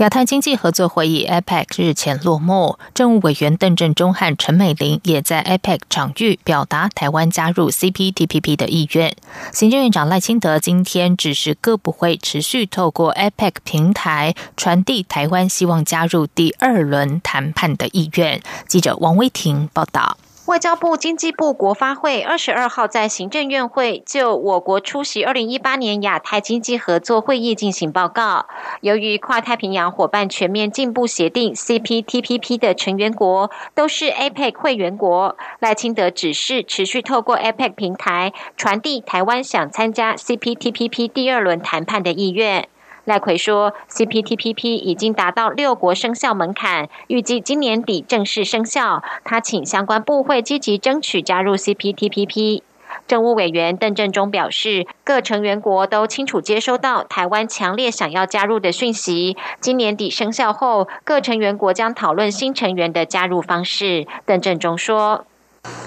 亚太经济合作会议 （APEC） 日前落幕，政务委员邓振中和陈美玲也在 APEC 场域表达台湾加入 CPTPP 的意愿。行政院长赖清德今天指示各部会持续透过 APEC 平台传递台湾希望加入第二轮谈判的意愿。记者王威婷报道。外交部、经济部、国发会二十二号在行政院会就我国出席二零一八年亚太经济合作会议进行报告。由于跨太平洋伙伴全面进步协定 （CPTPP） 的成员国都是 APEC 会员国，赖清德指示持续透过 APEC 平台传递台湾想参加 CPTPP 第二轮谈判的意愿。赖奎说，CPTPP 已经达到六国生效门槛，预计今年底正式生效。他请相关部会积极争取加入 CPTPP。政务委员邓振中表示，各成员国都清楚接收到台湾强烈想要加入的讯息。今年底生效后，各成员国将讨论新成员的加入方式。邓振中说：“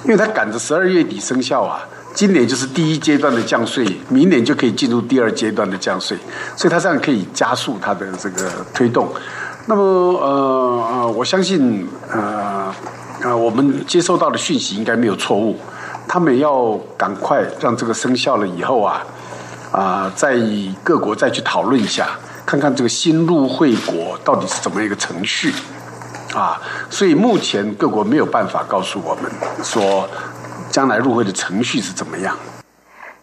因为他赶着十二月底生效啊。”今年就是第一阶段的降税，明年就可以进入第二阶段的降税，所以它这样可以加速它的这个推动。那么，呃呃，我相信，呃呃，我们接收到的讯息应该没有错误。他们要赶快让这个生效了以后啊，啊，在各国再去讨论一下，看看这个新入会国到底是怎么一个程序啊。所以目前各国没有办法告诉我们说。将来入会的程序是怎么样？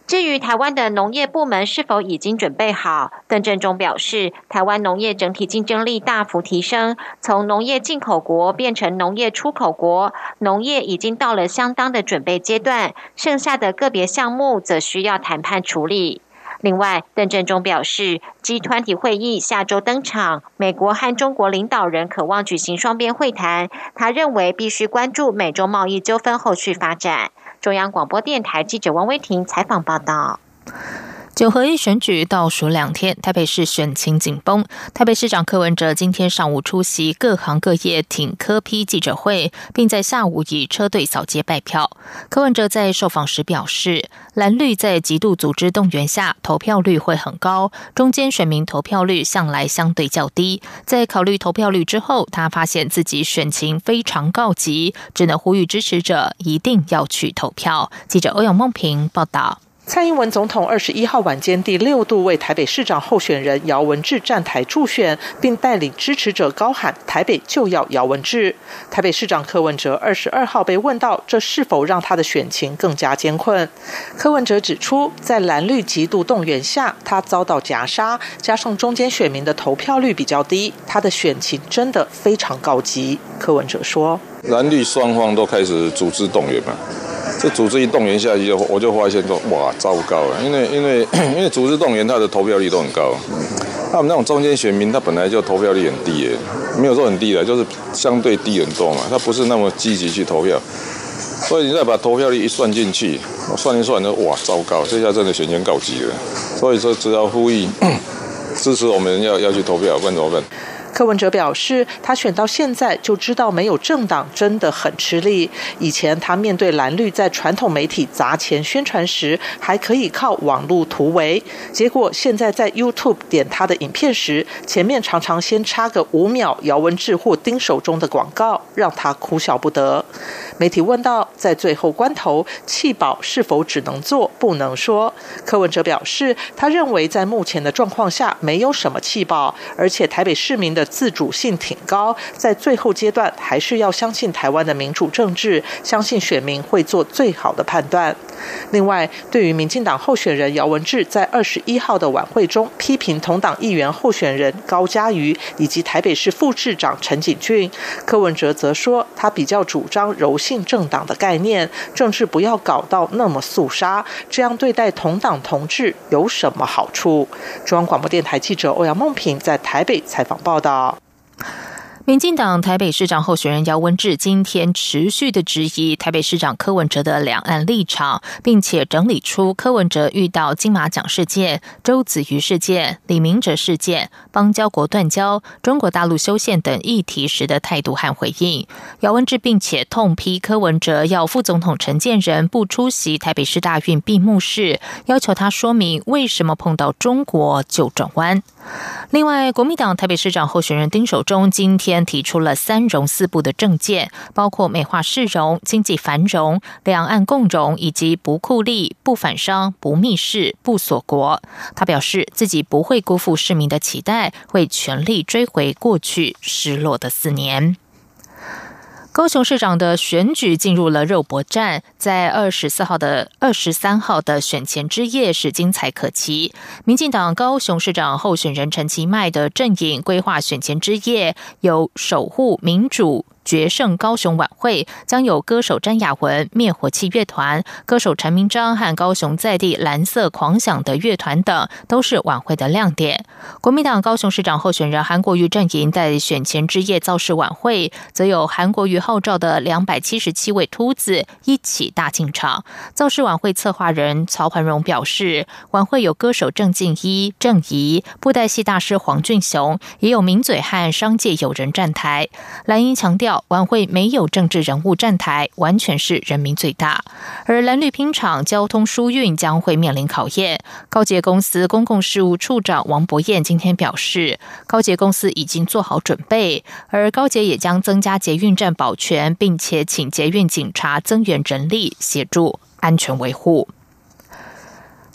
至于台湾的农业部门是否已经准备好？邓振中表示，台湾农业整体竞争力大幅提升，从农业进口国变成农业出口国，农业已经到了相当的准备阶段，剩下的个别项目则需要谈判处理。另外，邓振中表示，G 团体会议下周登场，美国和中国领导人渴望举行双边会谈。他认为必须关注美中贸易纠纷后续发展。中央广播电台记者王威婷采访报道。九合一选举倒数两天，台北市选情紧绷。台北市长柯文哲今天上午出席各行各业挺柯批记者会，并在下午以车队扫街拜票。柯文哲在受访时表示，蓝绿在极度组织动员下，投票率会很高；中间选民投票率向来相对较低。在考虑投票率之后，他发现自己选情非常告急，只能呼吁支持者一定要去投票。记者欧阳梦平报道。蔡英文总统二十一号晚间第六度为台北市长候选人姚文智站台助选，并带领支持者高喊“台北就要姚文智”。台北市长柯文哲二十二号被问到这是否让他的选情更加艰困，柯文哲指出，在蓝绿极度动员下，他遭到夹杀，加上中间选民的投票率比较低，他的选情真的非常告急。柯文哲说：“蓝绿双方都开始组织动员嘛。”这组织一动员下去，我就发现说，哇，糟糕了！因为因为 因为组织动员，他的投票率都很高。他们那种中间选民，他本来就投票率很低耶，没有说很低的，就是相对低很多嘛。他不是那么积极去投票，所以你再把投票率一算进去，我算一算，哇，糟糕！这下真的选情告急了。所以说，只要呼吁 支持我们要要去投票，不然怎么办？柯文哲表示，他选到现在就知道没有政党真的很吃力。以前他面对蓝绿在传统媒体砸钱宣传时，还可以靠网络突围。结果现在在 YouTube 点他的影片时，前面常常先插个五秒姚文智或丁守中的广告，让他哭笑不得。媒体问到，在最后关头弃保是否只能做不能说？柯文哲表示，他认为在目前的状况下没有什么弃保，而且台北市民的自主性挺高，在最后阶段还是要相信台湾的民主政治，相信选民会做最好的判断。另外，对于民进党候选人姚文智在二十一号的晚会中批评同党议员候选人高嘉瑜以及台北市副市长陈景俊，柯文哲则说他比较主张柔性政党的概念，政治不要搞到那么肃杀，这样对待同党同志有什么好处？中央广播电台记者欧阳梦平在台北采访报道。아 民进党台北市长候选人姚文智今天持续的质疑台北市长柯文哲的两岸立场，并且整理出柯文哲遇到金马奖事件、周子瑜事件、李明哲事件、邦交国断交、中国大陆修宪等议题时的态度和回应。姚文智并且痛批柯文哲要副总统陈建仁不出席台北市大运闭幕式，要求他说明为什么碰到中国就转弯。另外，国民党台北市长候选人丁守中今天提出了“三融四不”的政见，包括美化市容、经济繁荣、两岸共荣，以及不酷吏、不反商、不密室、不锁国。他表示自己不会辜负市民的期待，会全力追回过去失落的四年。高雄市长的选举进入了肉搏战，在二十四号的二十三号的选前之夜是精彩可期。民进党高雄市长候选人陈其迈的阵营规划选前之夜有守护民主。决胜高雄晚会将有歌手詹雅文、灭火器乐团、歌手陈明章和高雄在地蓝色狂想的乐团等，都是晚会的亮点。国民党高雄市长候选人韩国瑜阵营在选前之夜造势晚会，则有韩国瑜号召的两百七十七位秃子一起大进场。造势晚会策划人曹环荣表示，晚会有歌手郑敬一、郑怡、布袋戏大师黄俊雄，也有名嘴和商界友人站台。蓝英强调。晚会没有政治人物站台，完全是人民最大。而蓝绿拼场交通疏运将会面临考验。高捷公司公共事务处长王博彦今天表示，高捷公司已经做好准备，而高捷也将增加捷运站保全，并且请捷运警察增援人力协助安全维护。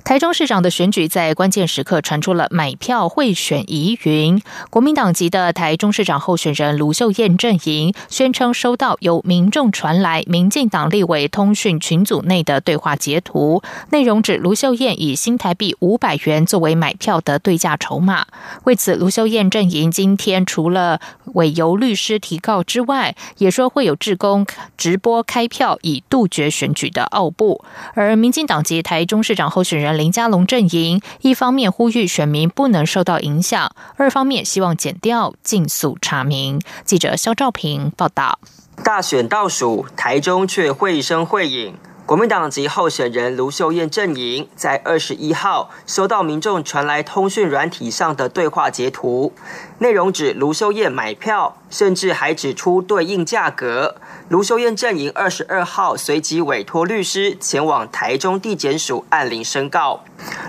台中市长的选举在关键时刻传出了买票贿选疑云，国民党籍的台中市长候选人卢秀燕阵营宣称收到由民众传来民进党立委通讯群组内的对话截图，内容指卢秀燕以新台币五百元作为买票的对价筹码。为此，卢秀燕阵营今天除了委由律师提告之外，也说会有志工直播开票，以杜绝选举的奥布。而民进党籍台中市长候选人。林佳龙阵营一方面呼吁选民不能受到影响，二方面希望减掉尽速查明。记者肖兆平报道。大选倒数，台中却绘声绘影。国民党籍候选人卢秀燕阵营在二十一号收到民众传来通讯软体上的对话截图，内容指卢秀燕买票，甚至还指出对应价格。卢秀燕阵营二十二号随即委托律师前往台中地检署按铃申告。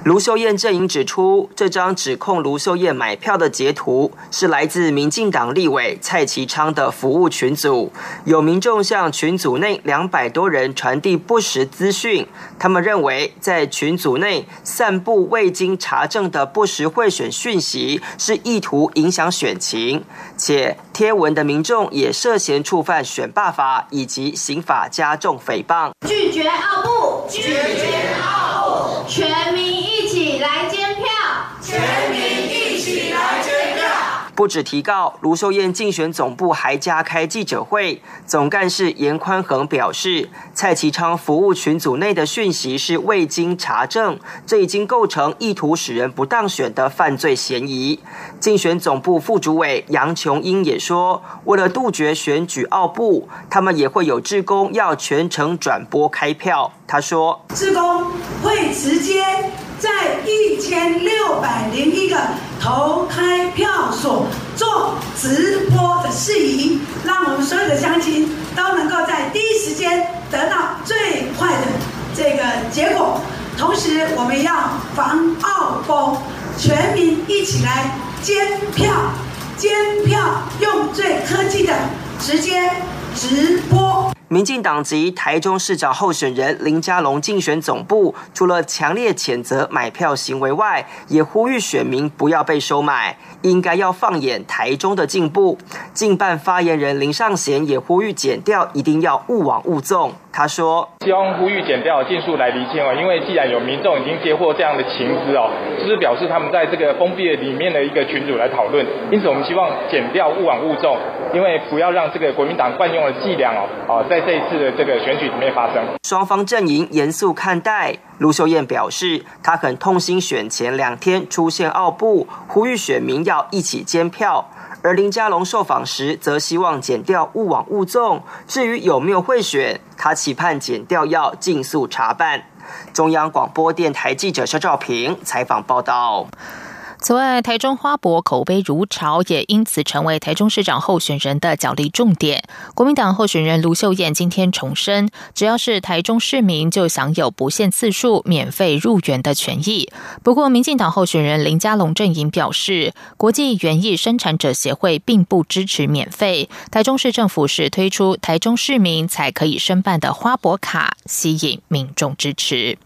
卢秀燕阵营指出，这张指控卢秀燕买票的截图是来自民进党立委蔡其昌的服务群组，有民众向群组内两百多人传递不实资讯，他们认为在群组内散布未经查证的不实贿选讯息是意图影响选情，且贴文的民众也涉嫌触犯选罢法。以及刑法加重诽谤，拒绝奥布，拒绝奥布，全不止提告，卢秀燕竞选总部还加开记者会，总干事严宽恒表示，蔡其昌服务群组内的讯息是未经查证，这已经构成意图使人不当选的犯罪嫌疑。竞选总部副主委杨琼英也说，为了杜绝选举奥布，他们也会有职工要全程转播开票。他说，职工会直接。在一千六百零一个投开票所做直播的事宜，让我们所有的乡亲都能够在第一时间得到最快的这个结果。同时，我们要防澳风，全民一起来监票，监票用最科技的直接直播。民进党籍台中市长候选人林佳龙竞选总部，除了强烈谴责买票行为外，也呼吁选民不要被收买，应该要放眼台中的进步。近办发言人林尚贤也呼吁减掉，一定要勿往勿纵。他说：“希望呼吁减掉，尽速来厘清哦，因为既然有民众已经接获这样的情资哦，就是表示他们在这个封闭的里面的一个群组来讨论。因此，我们希望减掉勿往勿纵，因为不要让这个国民党惯用的伎俩哦，哦，在在这一次的这个选举里面发生。”双方阵营严肃看待。卢秀燕表示，她很痛心选前两天出现奥布，呼吁选民要一起监票。而林佳龙受访时则希望减掉勿往勿纵。至于有没有贿选，他期盼减掉要尽速查办。中央广播电台记者肖照平采访报道。此外，台中花博口碑如潮，也因此成为台中市长候选人的角力重点。国民党候选人卢秀燕今天重申，只要是台中市民，就享有不限次数免费入园的权益。不过，民进党候选人林佳龙阵营表示，国际园艺生产者协会并不支持免费。台中市政府是推出台中市民才可以申办的花博卡，吸引民众支持。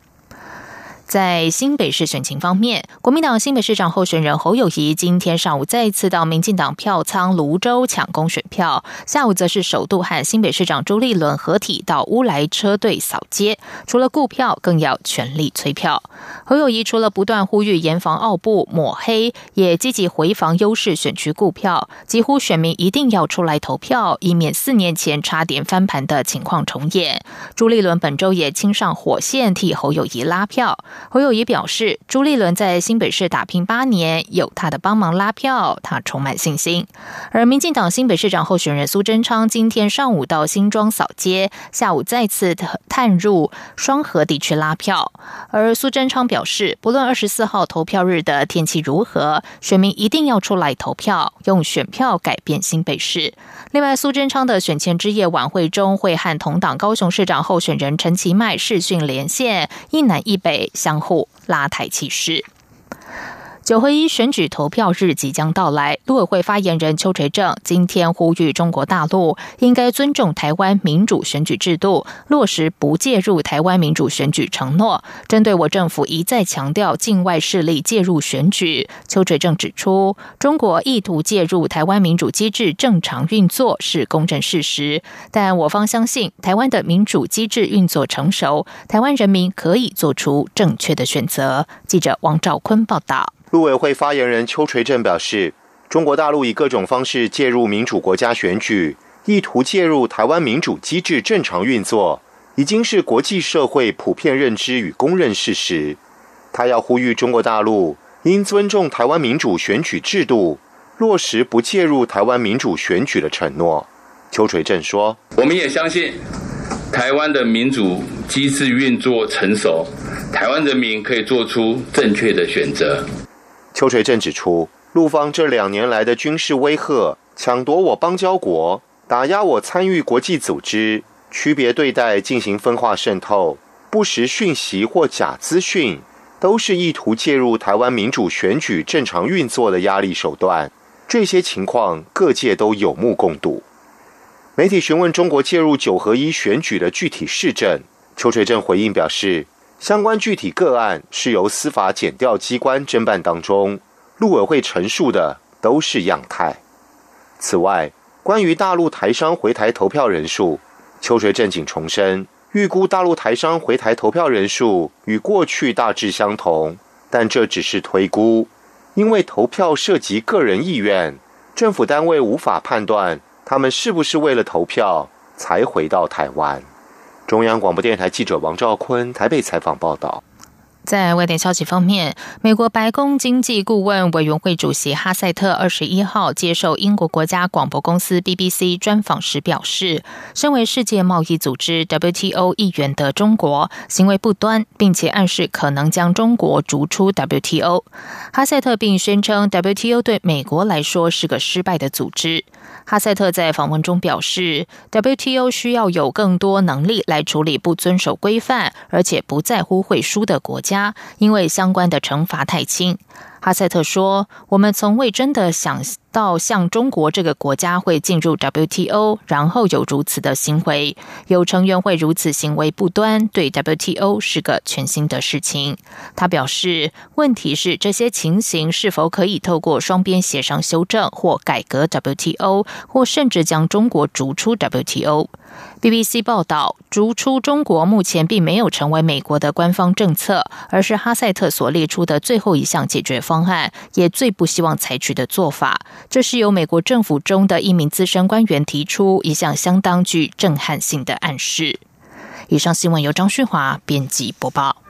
在新北市选情方面，国民党新北市长候选人侯友谊今天上午再次到民进党票仓泸州抢攻选票，下午则是首度和新北市长朱立伦合体到乌来车队扫街，除了顾票，更要全力催票。侯友谊除了不断呼吁严防奥布抹黑，也积极回防优势选区顾票，几乎选民一定要出来投票，以免四年前差点翻盘的情况重演。朱立伦本周也亲上火线替侯友谊拉票。侯友谊表示，朱立伦在新北市打拼八年，有他的帮忙拉票，他充满信心。而民进党新北市长候选人苏贞昌今天上午到新庄扫街，下午再次探入双河地区拉票。而苏贞昌表示，不论二十四号投票日的天气如何，选民一定要出来投票，用选票改变新北市。另外，苏贞昌的选前之夜晚会中，会和同党高雄市长候选人陈其迈视讯连线，一南一北相互拉抬气势。九合一选举投票日即将到来，陆委会发言人邱垂正今天呼吁中国大陆应该尊重台湾民主选举制度，落实不介入台湾民主选举承诺。针对我政府一再强调境外势力介入选举，邱垂正指出，中国意图介入台湾民主机制正常运作是公正事实，但我方相信台湾的民主机制运作成熟，台湾人民可以做出正确的选择。记者王兆坤报道。陆委会发言人邱垂正表示，中国大陆以各种方式介入民主国家选举，意图介入台湾民主机制正常运作，已经是国际社会普遍认知与公认事实。他要呼吁中国大陆应尊重台湾民主选举制度，落实不介入台湾民主选举的承诺。邱垂正说：“我们也相信，台湾的民主机制运作成熟，台湾人民可以做出正确的选择。”邱垂正指出，陆方这两年来的军事威吓、抢夺我邦交国、打压我参与国际组织、区别对待进行分化渗透、不实讯息或假资讯，都是意图介入台湾民主选举正常运作的压力手段。这些情况各界都有目共睹。媒体询问中国介入九合一选举的具体事证，邱垂正回应表示。相关具体个案是由司法检调机关侦办当中，陆委会陈述的都是样态。此外，关于大陆台商回台投票人数，秋水正经重申，预估大陆台商回台投票人数与过去大致相同，但这只是推估，因为投票涉及个人意愿，政府单位无法判断他们是不是为了投票才回到台湾。中央广播电台记者王兆坤台北采访报道。在外电消息方面，美国白宫经济顾问委员会主席哈塞特二十一号接受英国国家广播公司 BBC 专访时表示，身为世界贸易组织 WTO 议员的中国行为不端，并且暗示可能将中国逐出 WTO。哈塞特并宣称，WTO 对美国来说是个失败的组织。哈塞特在访问中表示，WTO 需要有更多能力来处理不遵守规范而且不在乎会输的国家因为相关的惩罚太轻。哈塞特说：“我们从未真的想到像中国这个国家会进入 WTO，然后有如此的行为，有成员会如此行为不端，对 WTO 是个全新的事情。”他表示：“问题是这些情形是否可以透过双边协商修正或改革 WTO，或甚至将中国逐出 WTO。” BBC 报道，逐出中国目前并没有成为美国的官方政策，而是哈塞特所列出的最后一项解决方案，也最不希望采取的做法。这是由美国政府中的一名资深官员提出一项相当具震撼性的暗示。以上新闻由张旭华编辑播报。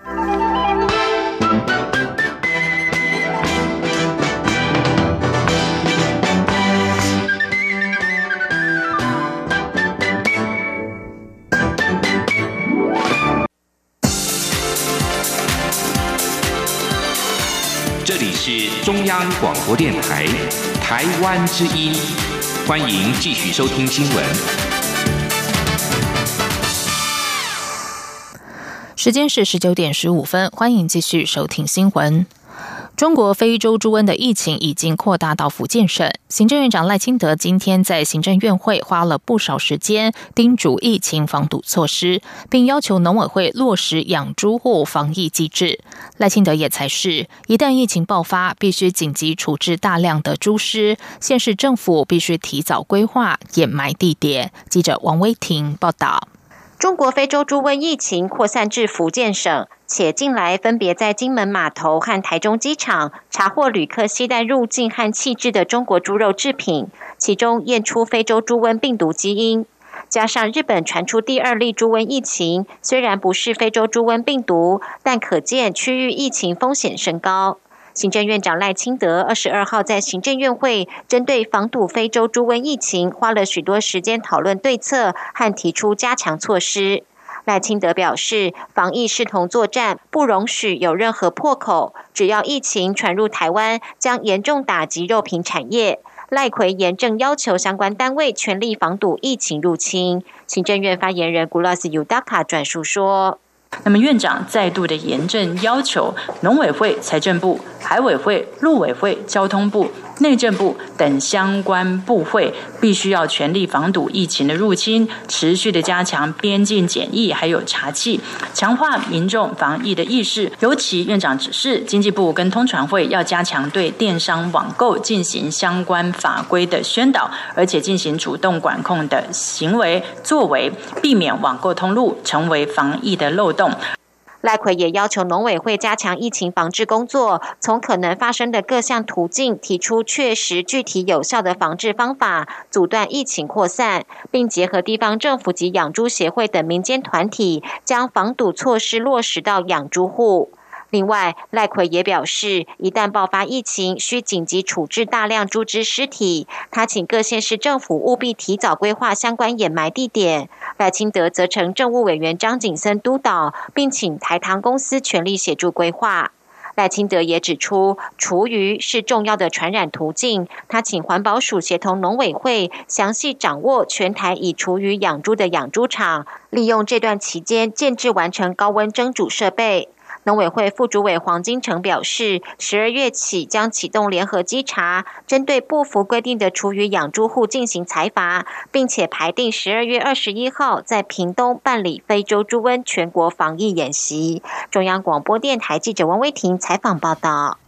是中央广播电台台湾之音，欢迎继续收听新闻。时间是十九点十五分，欢迎继续收听新闻。中国非洲猪瘟的疫情已经扩大到福建省。行政院长赖清德今天在行政院会花了不少时间叮嘱疫情防堵措施，并要求农委会落实养猪户防疫机制。赖清德也才是，一旦疫情爆发，必须紧急处置大量的猪尸，县市政府必须提早规划掩埋地点。记者王威婷报道。中国非洲猪瘟疫情扩散至福建省，且近来分别在金门码头和台中机场查获旅客携带入境和弃置的中国猪肉制品，其中验出非洲猪瘟病毒基因。加上日本传出第二例猪瘟疫情，虽然不是非洲猪瘟病毒，但可见区域疫情风险升高。行政院长赖清德二十二号在行政院会针对防堵非洲猪瘟疫情，花了许多时间讨论对策和提出加强措施。赖清德表示，防疫视同作战，不容许有任何破口。只要疫情传入台湾，将严重打击肉品产业。赖奎严正要求相关单位全力防堵疫情入侵。行政院发言人古拉斯尤达卡转述说。那么，院长再度的严正要求农委会、财政部、海委会、陆委会、交通部。内政部等相关部会必须要全力防堵疫情的入侵，持续的加强边境检疫，还有查缉，强化民众防疫的意识。尤其院长指示，经济部跟通传会要加强对电商网购进行相关法规的宣导，而且进行主动管控的行为作为，避免网购通路成为防疫的漏洞。赖奎也要求农委会加强疫情防治工作，从可能发生的各项途径提出确实、具体、有效的防治方法，阻断疫情扩散，并结合地方政府及养猪协会等民间团体，将防堵措施落实到养猪户。另外，赖奎也表示，一旦爆发疫情，需紧急处置大量猪只尸体。他请各县市政府务必提早规划相关掩埋地点。赖清德则成政务委员张景森督导，并请台糖公司全力协助规划。赖清德也指出，厨余是重要的传染途径。他请环保署协同农委会，详细掌握全台以厨余养猪的养猪场，利用这段期间建制完成高温蒸煮设备。农委会副主委黄金城表示，十二月起将启动联合稽查，针对不符规定的厨余养猪户进行裁罚，并且排定十二月二十一号在屏东办理非洲猪瘟全国防疫演习。中央广播电台记者王威婷采访报道。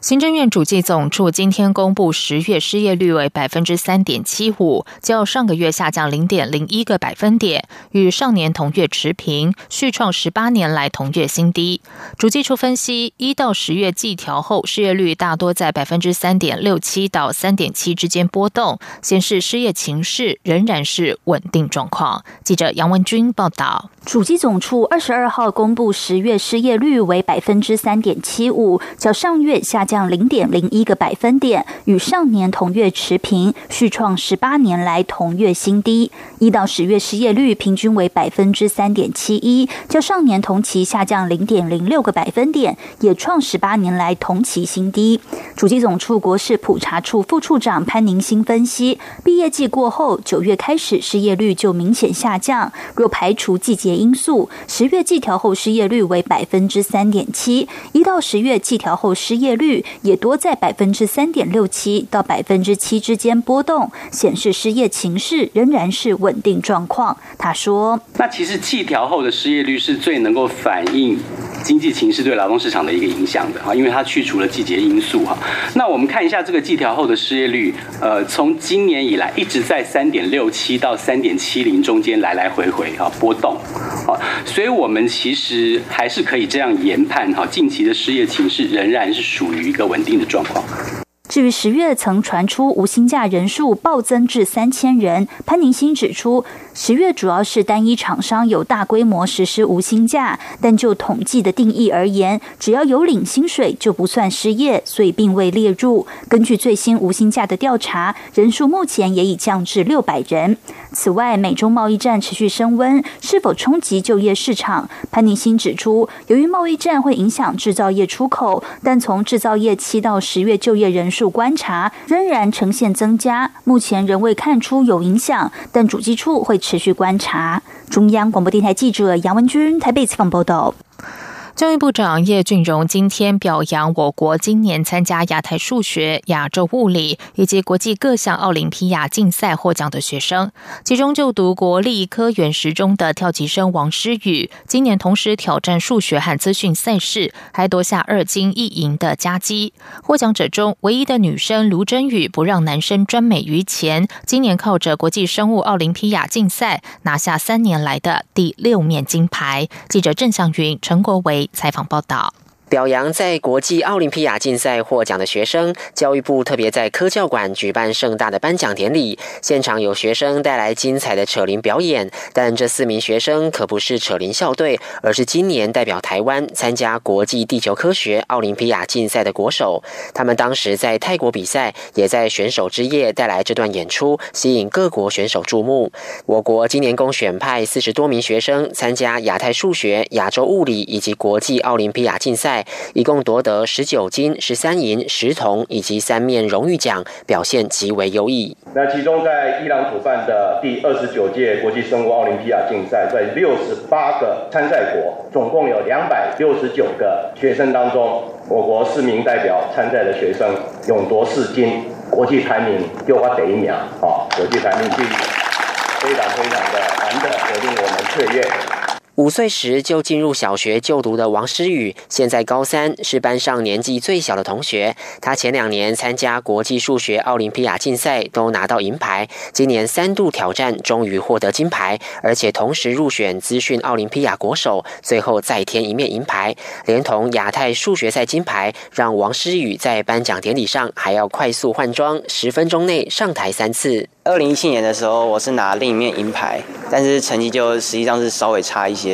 行政院主计总处今天公布，十月失业率为百分之三点七五，较上个月下降零点零一个百分点，与上年同月持平，续创十八年来同月新低。主计处分析，一到十月季调后，失业率大多在百分之三点六七到三点七之间波动，显示失业情势仍然是稳定状况。记者杨文君报道。主机总处二十二号公布，十月失业率为百分之三点七五，较上月下降零点零一个百分点，与上年同月持平，续创十八年来同月新低。一到十月失业率平均为百分之三点七一，较上年同期下降零点零六个百分点，也创十八年来同期新低。主机总处国事普查处副处长潘宁新分析，毕业季过后，九月开始失业率就明显下降，若排除季节。因素，十月季调后失业率为百分之三点七，一到十月季调后失业率也多在百分之三点六七到百分之七之间波动，显示失业情势仍然是稳定状况。他说：“那其实季调后的失业率是最能够反映经济情势对劳动市场的一个影响的哈，因为它去除了季节因素哈。那我们看一下这个季调后的失业率，呃，从今年以来一直在三点六七到三点七零中间来来回回哈波动。”好，所以我们其实还是可以这样研判哈，近期的失业情势仍然是属于一个稳定的状况。至于十月曾传出无薪假人数暴增至三千人，潘宁新指出，十月主要是单一厂商有大规模实施无薪假，但就统计的定义而言，只要有领薪水就不算失业，所以并未列入。根据最新无薪假的调查，人数目前也已降至六百人。此外，美中贸易战持续升温，是否冲击就业市场？潘宁新指出，由于贸易战会影响制造业出口，但从制造业七到十月就业人数观察，仍然呈现增加。目前仍未看出有影响，但主机处会持续观察。中央广播电台记者杨文君台北采访报道。教育部长叶俊荣今天表扬我国今年参加亚太数学、亚洲物理以及国际各项奥林匹亚竞赛获奖的学生，其中就读国立科原十中的跳级生王诗雨，今年同时挑战数学和资讯赛事，还夺下二金一银的佳绩。获奖者中唯一的女生卢真宇不让男生专美于前，今年靠着国际生物奥林匹亚竞赛拿下三年来的第六面金牌。记者郑向云、陈国维。采访报道。表扬在国际奥林匹亚竞赛获奖的学生，教育部特别在科教馆举办盛大的颁奖典礼，现场有学生带来精彩的扯铃表演。但这四名学生可不是扯铃校队，而是今年代表台湾参加国际地球科学奥林匹亚竞赛的国手。他们当时在泰国比赛，也在选手之夜带来这段演出，吸引各国选手注目。我国今年共选派四十多名学生参加亚太数学、亚洲物理以及国际奥林匹亚竞赛。一共夺得十九金、十三银、十铜以及三面荣誉奖，表现极为优异。那其中在伊朗主办的第二十九届国际生物奥林匹亚竞赛，在六十八个参赛国，总共有两百六十九个学生当中，我国四名代表参赛的学生勇夺四金，国际排名又发第一名，啊，国际排名第一非常非常的难得，也令我们雀跃。五岁时就进入小学就读的王诗雨，现在高三，是班上年纪最小的同学。他前两年参加国际数学奥林匹亚竞赛都拿到银牌，今年三度挑战，终于获得金牌，而且同时入选资讯奥林匹亚国手，最后再添一面银牌，连同亚太数学赛金牌，让王诗雨在颁奖典礼上还要快速换装，十分钟内上台三次。二零一七年的时候，我是拿另一面银牌，但是成绩就实际上是稍微差一些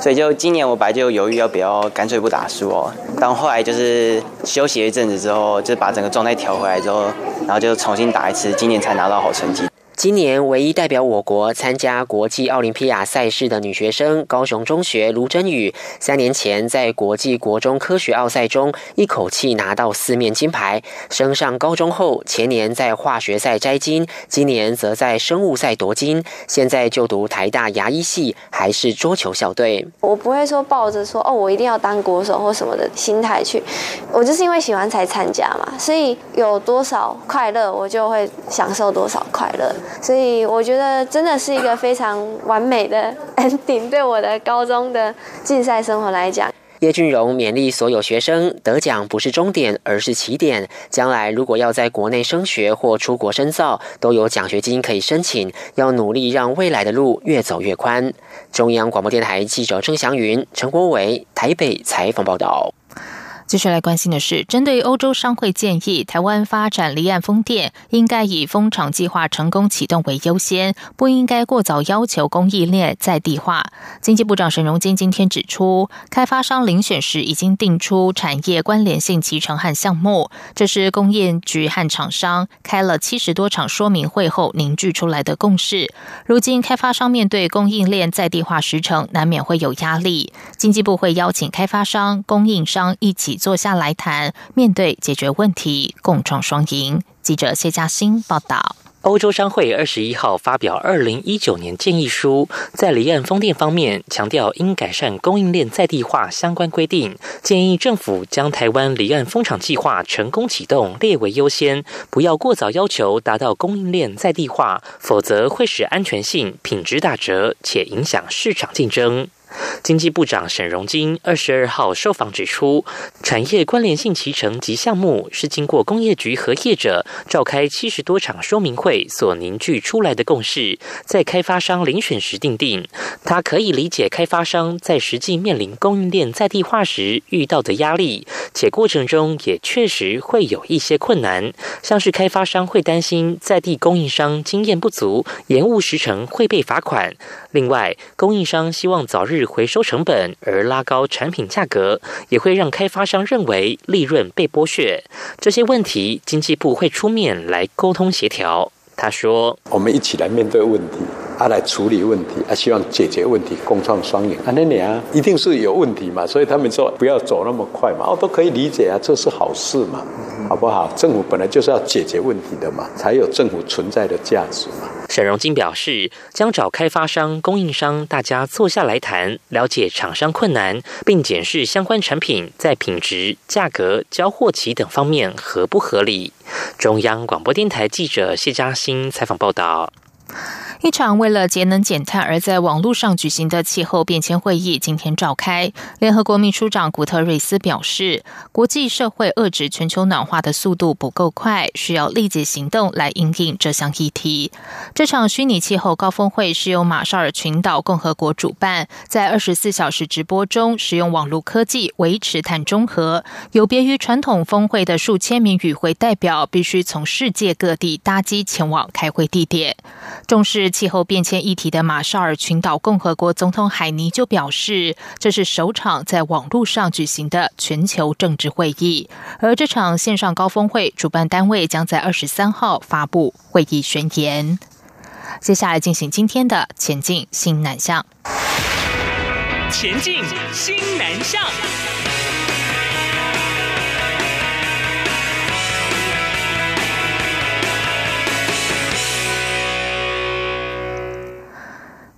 所以就今年我本来就犹豫要不要干脆不打输哦，但后来就是休息一阵子之后，就把整个状态调回来之后，然后就重新打一次，今年才拿到好成绩。今年唯一代表我国参加国际奥林匹亚赛事的女学生，高雄中学卢真宇，三年前在国际国中科学奥赛中一口气拿到四面金牌。升上高中后，前年在化学赛摘金，今年则在生物赛夺金。现在就读台大牙医系，还是桌球校队。我不会说抱着说哦，我一定要当国手或什么的心态去，我就是因为喜欢才参加嘛，所以有多少快乐，我就会享受多少快乐。所以我觉得真的是一个非常完美的 ending，对我的高中的竞赛生活来讲。叶俊荣勉励所有学生，得奖不是终点，而是起点。将来如果要在国内升学或出国深造，都有奖学金可以申请。要努力让未来的路越走越宽。中央广播电台记者郑祥云、陈国伟台北采访报道。接下来关心的是，针对欧洲商会建议台湾发展离岸风电，应该以风场计划成功启动为优先，不应该过早要求供应链在地化。经济部长沈荣金今天指出，开发商遴选时已经定出产业关联性集成和项目，这是工业局和厂商开了七十多场说明会后凝聚出来的共识。如今开发商面对供应链在地化时程，难免会有压力。经济部会邀请开发商、供应商一起。坐下来谈，面对解决问题，共创双赢。记者谢嘉欣报道。欧洲商会二十一号发表二零一九年建议书，在离岸风电方面强调应改善供应链在地化相关规定，建议政府将台湾离岸风场计划成功启动列为优先，不要过早要求达到供应链在地化，否则会使安全性、品质打折，且影响市场竞争。经济部长沈荣金二十二号受访指出，产业关联性期程及项目是经过工业局和业者召开七十多场说明会所凝聚出来的共识，在开发商遴选时定定。他可以理解开发商在实际面临供应链在地化时遇到的压力，且过程中也确实会有一些困难，像是开发商会担心在地供应商经验不足，延误时程会被罚款。另外，供应商希望早日回收成本而拉高产品价格，也会让开发商认为利润被剥削。这些问题，经济部会出面来沟通协调。他说：“我们一起来面对问题。”他来处理问题，他希望解决问题，共创双赢。啊，那你啊，一定是有问题嘛，所以他们说不要走那么快嘛，哦，都可以理解啊，这是好事嘛，好不好？政府本来就是要解决问题的嘛，才有政府存在的价值嘛。沈荣金表示，将找开发商、供应商，大家坐下来谈，了解厂商困难，并检视相关产品在品质、价格、交货期等方面合不合理。中央广播电台记者谢嘉欣采访报道。一场为了节能减碳而在网络上举行的气候变迁会议今天召开。联合国秘书长古特瑞斯表示，国际社会遏制全球暖化的速度不够快，需要立即行动来应应这项议题。这场虚拟气候高峰会是由马绍尔群岛共和国主办，在二十四小时直播中使用网络科技维持碳中和。有别于传统峰会的数千名与会代表，必须从世界各地搭机前往开会地点。重视气候变迁议题的马绍尔群岛共和国总统海尼就表示，这是首场在网络上举行的全球政治会议。而这场线上高峰会主办单位将在二十三号发布会议宣言。接下来进行今天的前进新南向。前进新南向。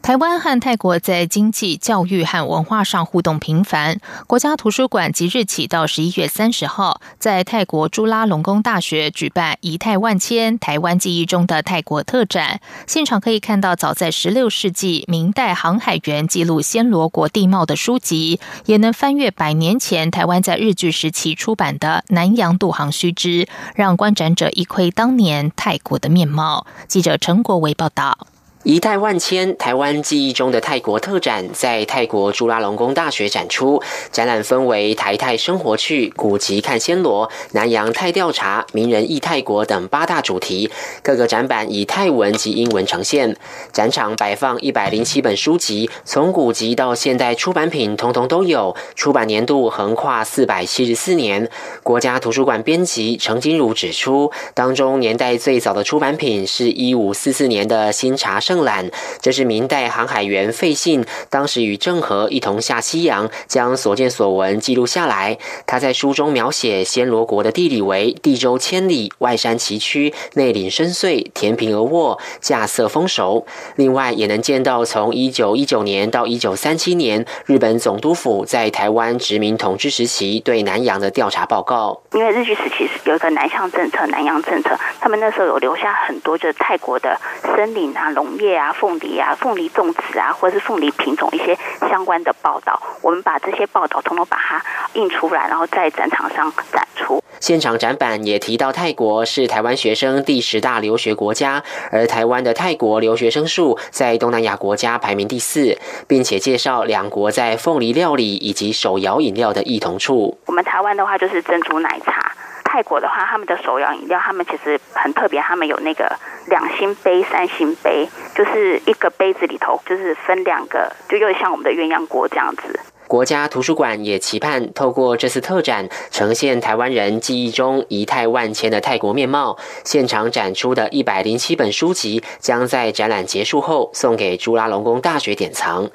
台湾和泰国在经济、教育和文化上互动频繁。国家图书馆即日起到十一月三十号，在泰国朱拉隆功大学举办“仪态万千：台湾记忆中的泰国”特展。现场可以看到早在十六世纪明代航海员记录暹罗国地貌的书籍，也能翻阅百年前台湾在日据时期出版的《南洋渡航须知》，让观展者一窥当年泰国的面貌。记者陈国维报道。仪态万千，台湾记忆中的泰国特展在泰国朱拉隆功大学展出。展览分为台泰生活趣、古籍看暹罗、南洋泰调查、名人忆泰国等八大主题。各个展板以泰文及英文呈现。展场摆放一百零七本书籍，从古籍到现代出版品，通通都有。出版年度横跨四百七十四年。国家图书馆编辑程金如指出，当中年代最早的出版品是一五四四年的新茶圣。正览，这是明代航海员费信当时与郑和一同下西洋，将所见所闻记录下来。他在书中描写暹罗国的地理为地周千里，外山崎岖，内岭深邃，填平而沃，架色丰熟。另外，也能见到从一九一九年到一九三七年，日本总督府在台湾殖民统治时期对南洋的调查报告。因为日据时期有一个南向政策、南洋政策，他们那时候有留下很多就是泰国的森林啊、农业。叶啊，凤梨啊，凤梨种植啊，或者是凤梨品种一些相关的报道，我们把这些报道统统把它印出来，然后在展场上展出。现场展板也提到，泰国是台湾学生第十大留学国家，而台湾的泰国留学生数在东南亚国家排名第四，并且介绍两国在凤梨料理以及手摇饮料的异同处。我们台湾的话就是珍珠奶茶。泰国的话，他们的手摇饮料，他们其实很特别，他们有那个两星杯、三星杯，就是一个杯子里头就是分两个，就有点像我们的鸳鸯锅这样子。国家图书馆也期盼透过这次特展，呈现台湾人记忆中仪态万千的泰国面貌。现场展出的一百零七本书籍，将在展览结束后送给朱拉隆功大学典藏。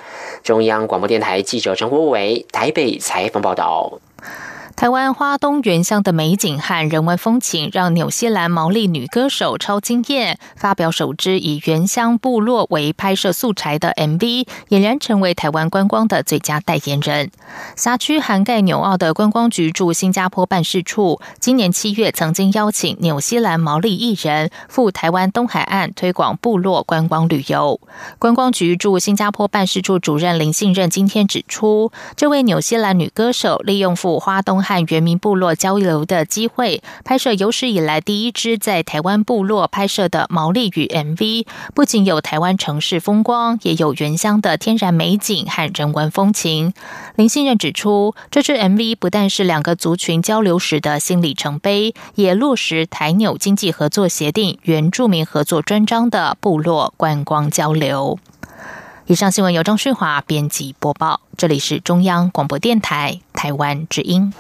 中央广播电台记者陈国伟台北采访报道。台湾花东原乡的美景和人文风情，让纽西兰毛利女歌手超惊艳。发表首支以原乡部落为拍摄素材的 MV，俨然成为台湾观光的最佳代言人。辖区涵盖纽澳的观光局驻新加坡办事处，今年七月曾经邀请纽西兰毛利艺人赴台湾东海岸推广部落观光旅游。观光局驻新加坡办事处主任林信任今天指出，这位纽西兰女歌手利用赴花东。和原民部落交流的机会，拍摄有史以来第一支在台湾部落拍摄的毛利语 MV，不仅有台湾城市风光，也有原乡的天然美景和人文风情。林信任指出，这支 MV 不但是两个族群交流时的新里程碑，也落实台纽经济合作协定原住民合作专章的部落观光交流。以上新闻由张旭华编辑播报，这里是中央广播电台台湾之音。